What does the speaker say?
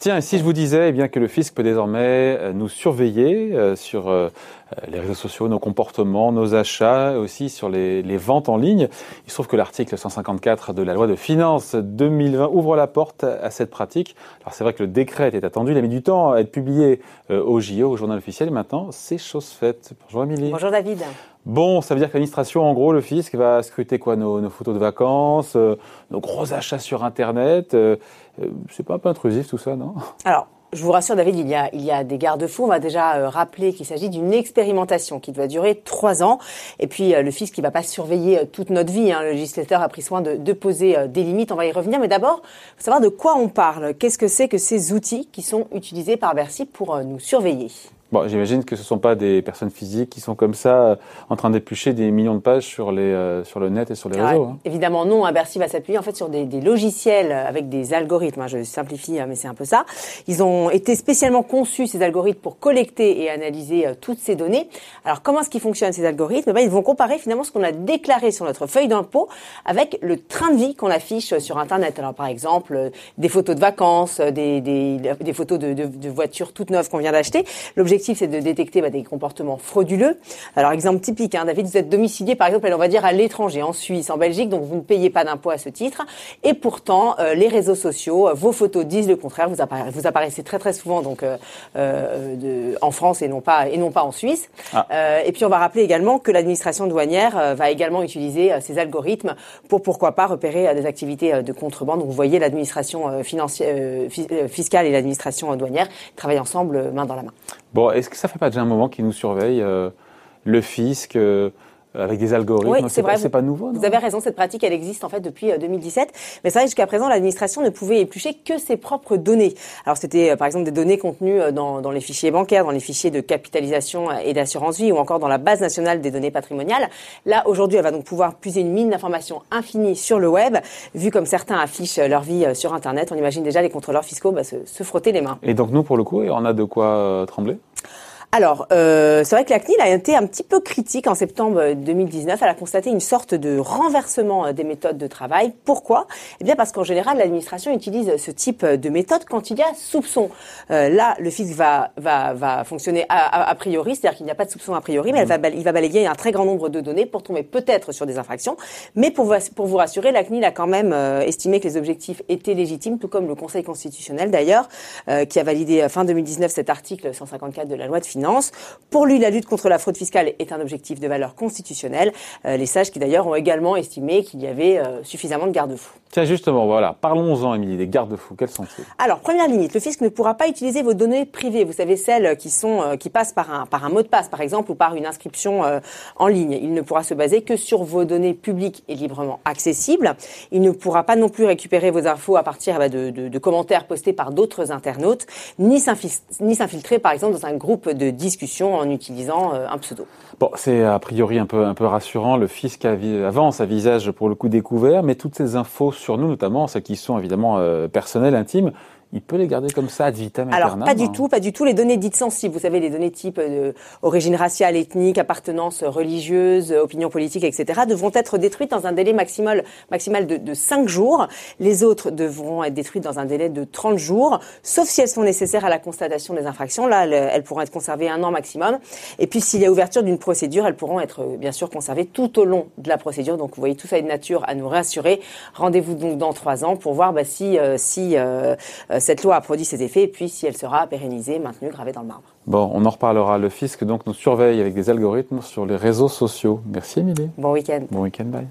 Tiens, si je vous disais eh bien, que le fisc peut désormais euh, nous surveiller euh, sur euh, les réseaux sociaux, nos comportements, nos achats, aussi sur les, les, ventes en ligne, il se trouve que l'article 154 de la loi de finances 2020 ouvre la porte à cette pratique. Alors c'est vrai que le décret était attendu, il a mis du temps à être publié au JO, au journal officiel, maintenant c'est chose faite. Bonjour Amélie. Bonjour David. Bon, ça veut dire que l'administration, en gros, le fisc va scruter quoi nos, nos photos de vacances, nos gros achats sur Internet. Euh, c'est pas un peu intrusif tout ça, non? Alors, je vous rassure, David, il y a, il y a des garde-fous. On va déjà euh, rappeler qu'il s'agit d'une expérimentation qui doit durer trois ans. Et puis, euh, le fisc, qui va pas surveiller toute notre vie. Hein. Le législateur a pris soin de, de poser des limites. On va y revenir. Mais d'abord, faut savoir de quoi on parle. Qu'est-ce que c'est que ces outils qui sont utilisés par Bercy pour nous surveiller? Bon, j'imagine que ce ne sont pas des personnes physiques qui sont comme ça euh, en train d'éplucher des millions de pages sur, les, euh, sur le net et sur les ah, réseaux. Hein. Évidemment, non. Hein, Bercy va s'appuyer en fait sur des, des, logiciels avec des algorithmes. Hein, je simplifie, mais c'est un peu ça. Ils ont été spécialement conçus ces algorithmes pour collecter et analyser euh, toutes ces données. Alors, comment est-ce qu'ils fonctionnent ces algorithmes? Ben, Ils vont comparer finalement ce qu'on a déclaré sur notre feuille d'impôt avec le train de vie qu'on affiche sur Internet. Alors, par exemple, des photos de vacances, des, des, des photos de, de, de voitures toutes neuves qu'on vient d'acheter. L'objectif L'objectif, c'est de détecter bah, des comportements frauduleux. Alors, exemple typique, hein, David, vous êtes domicilié, par exemple, on va dire à l'étranger, en Suisse, en Belgique, donc vous ne payez pas d'impôt à ce titre. Et pourtant, euh, les réseaux sociaux, euh, vos photos disent le contraire. Vous, apparaissez, vous apparaissez très très souvent donc euh, de, en France et non pas et non pas en Suisse. Ah. et puis, on va rappeler également que l'administration douanière va également utiliser ces algorithmes pour pourquoi pas repérer des activités de contrebande. Donc, vous voyez, l'administration financière, fiscale et l'administration douanière travaillent ensemble main dans la main. Bon, est-ce que ça fait pas déjà un moment qu'ils nous surveillent, euh, le fisc euh, avec des algorithmes. Oui, c'est vrai. C'est pas nouveau. Vous avez raison. Cette pratique, elle existe en fait depuis 2017. Euh, Mais c'est vrai jusqu'à présent, l'administration ne pouvait éplucher que ses propres données. Alors c'était par exemple des données contenues dans, dans, les fichiers bancaires, dans les fichiers de capitalisation et d'assurance vie, ou encore dans la base nationale des données patrimoniales. Là, aujourd'hui, elle va donc pouvoir puiser une mine d'informations infinie sur le web. Vu comme certains affichent leur vie sur Internet, on imagine déjà les contrôleurs fiscaux bah, se, se, frotter les mains. Et donc nous, pour le coup, on a de quoi trembler? Alors, euh, c'est vrai que la CNIL a été un petit peu critique en septembre 2019. Elle a constaté une sorte de renversement euh, des méthodes de travail. Pourquoi? Eh bien parce qu'en général, l'administration utilise ce type de méthode quand il y a soupçon. Euh, là, le fisc va, va, va fonctionner a, a, priori, c'est-à-dire qu'il n'y a pas de soupçon a priori, mais elle va, il va balayer un très grand nombre de données pour tomber peut-être sur des infractions. Mais pour, pour vous rassurer, la CNIL a quand même euh, estimé que les objectifs étaient légitimes, tout comme le Conseil constitutionnel d'ailleurs, euh, qui a validé fin 2019 cet article 154 de la loi de finances pour lui, la lutte contre la fraude fiscale est un objectif de valeur constitutionnelle. Euh, les sages qui d'ailleurs ont également estimé qu'il y avait euh, suffisamment de garde-fous. Tiens, justement, voilà, parlons-en, Émilie, des garde-fous. Quels sont-ils? Alors, première limite, le fisc ne pourra pas utiliser vos données privées. Vous savez, celles qui sont euh, qui passent par un par un mot de passe, par exemple, ou par une inscription en ligne. Il ne pourra se baser que sur vos données publiques et librement accessibles. Il ne pourra pas non plus récupérer vos infos à partir bah, de, de, de, commentaires postés par d'autres internautes, ni s'infiltrer, par exemple, dans un groupe de discussion en utilisant euh, un pseudo. Bon, c'est a priori un peu, un peu rassurant. Le fisc avance à visage pour le coup découvert, mais toutes ces infos sur nous, notamment celles qui sont évidemment euh, personnelles, intimes, il peut les garder comme ça ad vitam Alors pas du tout, pas du tout. Les données dites sensibles, vous savez, les données type euh, origine raciale, ethnique, appartenance religieuse, opinion politique, etc., devront être détruites dans un délai maximal, maximal de, de 5 jours. Les autres devront être détruites dans un délai de 30 jours, sauf si elles sont nécessaires à la constatation des infractions. Là, elles, pourront être conservées un an maximum. Et puis s'il y a ouverture d'une procédure, elles pourront être euh, bien sûr conservées tout au long de la procédure. Donc vous voyez, tout ça est de nature à nous rassurer. Rendez-vous donc dans 3 ans pour voir bah, si, euh, si euh, cette loi a produit ses effets et puis si elle sera pérennisée, maintenue, gravée dans le marbre. Bon, on en reparlera. Le fisc donc nous surveille avec des algorithmes sur les réseaux sociaux. Merci Émilie. Bon week-end. Bon week-end, bye.